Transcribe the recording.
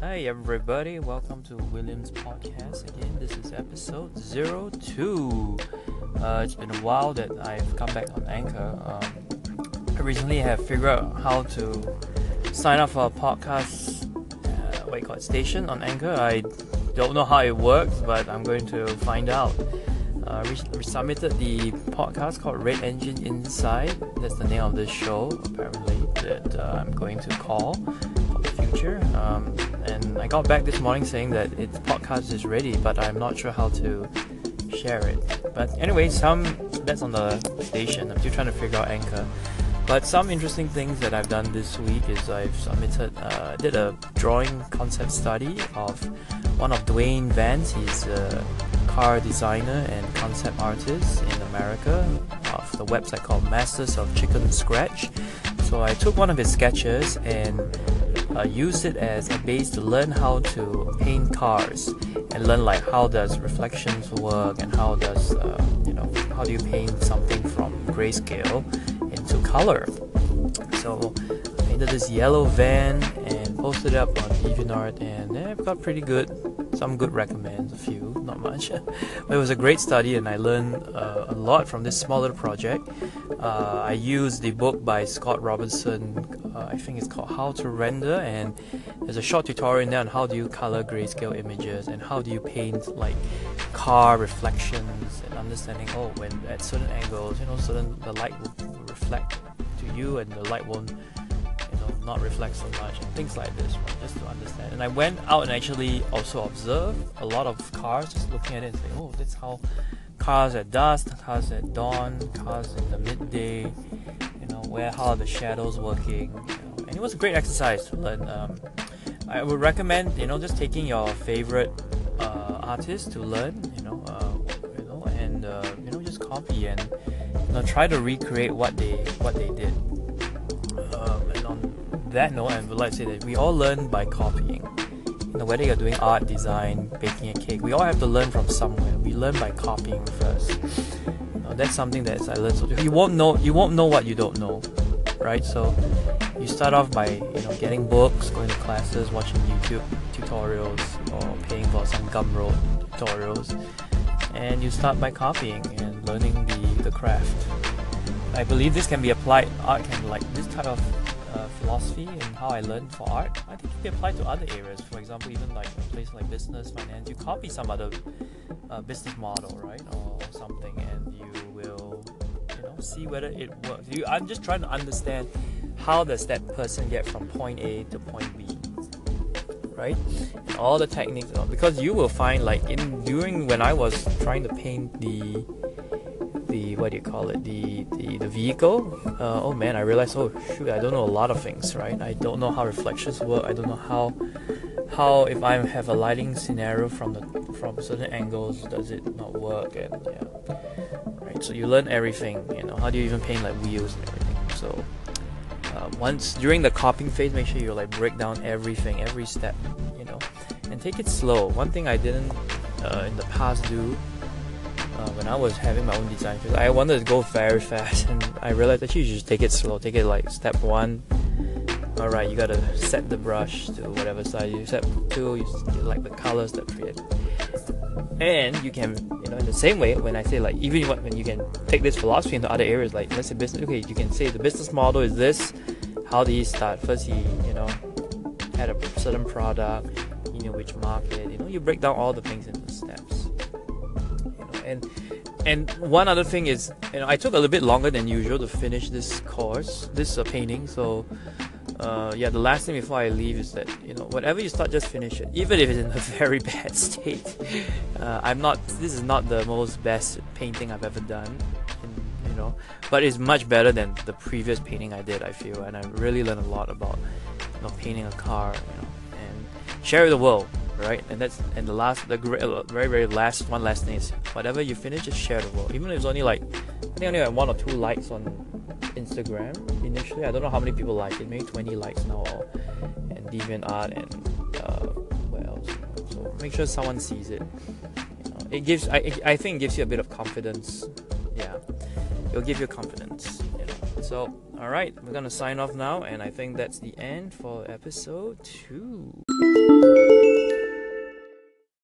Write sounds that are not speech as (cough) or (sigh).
Hi everybody, welcome to Williams Podcast again. This is episode 02. Uh, it's been a while that I've come back on Anchor. Um, I recently have figured out how to sign up for a podcast uh, what you station on Anchor. I don't know how it works, but I'm going to find out. Uh, submitted the podcast called Red Engine Inside. That's the name of this show, apparently, that uh, I'm going to call for the future. Um, and I got back this morning saying that its podcast is ready, but I'm not sure how to share it. But anyway, some that's on the station. I'm still trying to figure out Anchor. But some interesting things that I've done this week is I've submitted, uh, did a drawing concept study of one of Dwayne Vance. He's a car designer and concept artist in America of the website called Masters of Chicken Scratch. So I took one of his sketches and uh, use it as a base to learn how to paint cars and learn like how does reflections work and how does uh, you know how do you paint something from grayscale into color. So I painted this yellow van and posted it up on DeviantArt and yeah, I've got pretty good. Some good recommends a few not much. (laughs) But it was a great study and I learned uh, a lot from this small little project. Uh, I used the book by Scott Robertson uh, I think it's called How to Render and there's a short tutorial in there on how do you color grayscale images and how do you paint like car reflections and understanding oh when at certain angles you know certain the light will, reflect to you and the light won't know not reflect so much and things like this right just to understand. And I went out and actually also observed a lot of cars just looking at it and saying oh that's how cars at dusk cars at dawn cars in the midday you know where how are the shadows working? You know, and it was a great exercise to learn um, I would recommend you know just taking your favorite uh, artists to learn you know uh, you know and uh, you know just copy and you know try to recreate what they what they did. Um, that note I would like to say that we all learn by copying you know whether you're doing art design baking a cake we all have to learn from somewhere we learn by copying first you know, that's something that I learned so you won't know you won't know what you don't know right so you start off by you know getting books, going to classes, watching YouTube tutorials, or paying for some Gumroad tutorials, and you start by copying and learning the, the craft. I believe this can be applied. Art can like this type of uh, philosophy and how I learned for art. I think it can applied to other areas. For example, even like a place like business, finance. You copy some other uh, business model, right, or, or something, and you will you know see whether it works. You, I'm just trying to understand how does that person get from point A to point B right and all the techniques because you will find like in during when I was trying to paint the the what do you call it the the, the vehicle. Uh, oh man I realized oh shoot I don't know a lot of things right? I don't know how reflections work. I don't know how how if I have a lighting scenario from the from certain angles does it not work? And yeah. Right so you learn everything you know. How do you even paint like wheels and everything? So uh, once during the copying phase make sure you like break down everything every step you know and take it slow. One thing i didn't uh, in the past do uh, when i was having my own design phase i wanted to go very fast and i realized that you should just take it slow take it like step one. All right you gotta set the brush to whatever size you set two you like the colors that create and you can you know in the same way when i say like even when you can take this philosophy into other areas like let's say business okay you can say the business model is this how did he start? First he you know had a certain product you know which market you know you break down all the things into steps and and one other thing is you know i took a little bit longer than usual to finish this course this uh, painting so uh, yeah, the last thing before I leave is that you know whatever you start, just finish it, even if it's in a (laughs) very bad state. Uh, I'm not. This is not the most best painting I've ever done, you know, but it's much better than the previous painting I did. I feel, and I really learned a lot about you know painting a car, you know, and share with the world, right? And that's and the last, the very very last one last thing is whatever you finish, just share the world, even if it's only like I think only like one or two likes on Instagram initially. I don't know how many people like it, maybe 20 likes now, or, and DeviantArt and uh, what else? So make sure someone sees it. You know, it gives, I, I think, it gives you a bit of confidence. Yeah, it'll give you confidence. You know. So, all right, we're gonna sign off now, and I think that's the end for episode two.